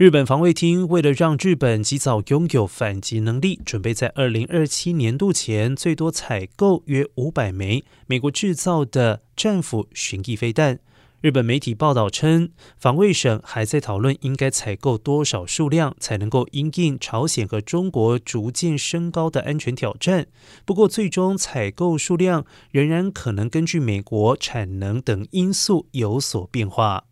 日本防卫厅为了让日本及早拥有反击能力准备在二零二七年度前最多采购约五百枚美国制造的战斧巡弋飞弹。日本媒体报道称防卫省还在讨论应该采购多少数量才能够应应朝鲜和中国逐渐升高的安全挑战。不过最终采购数量仍然可能根据美国产能等因素有所变化。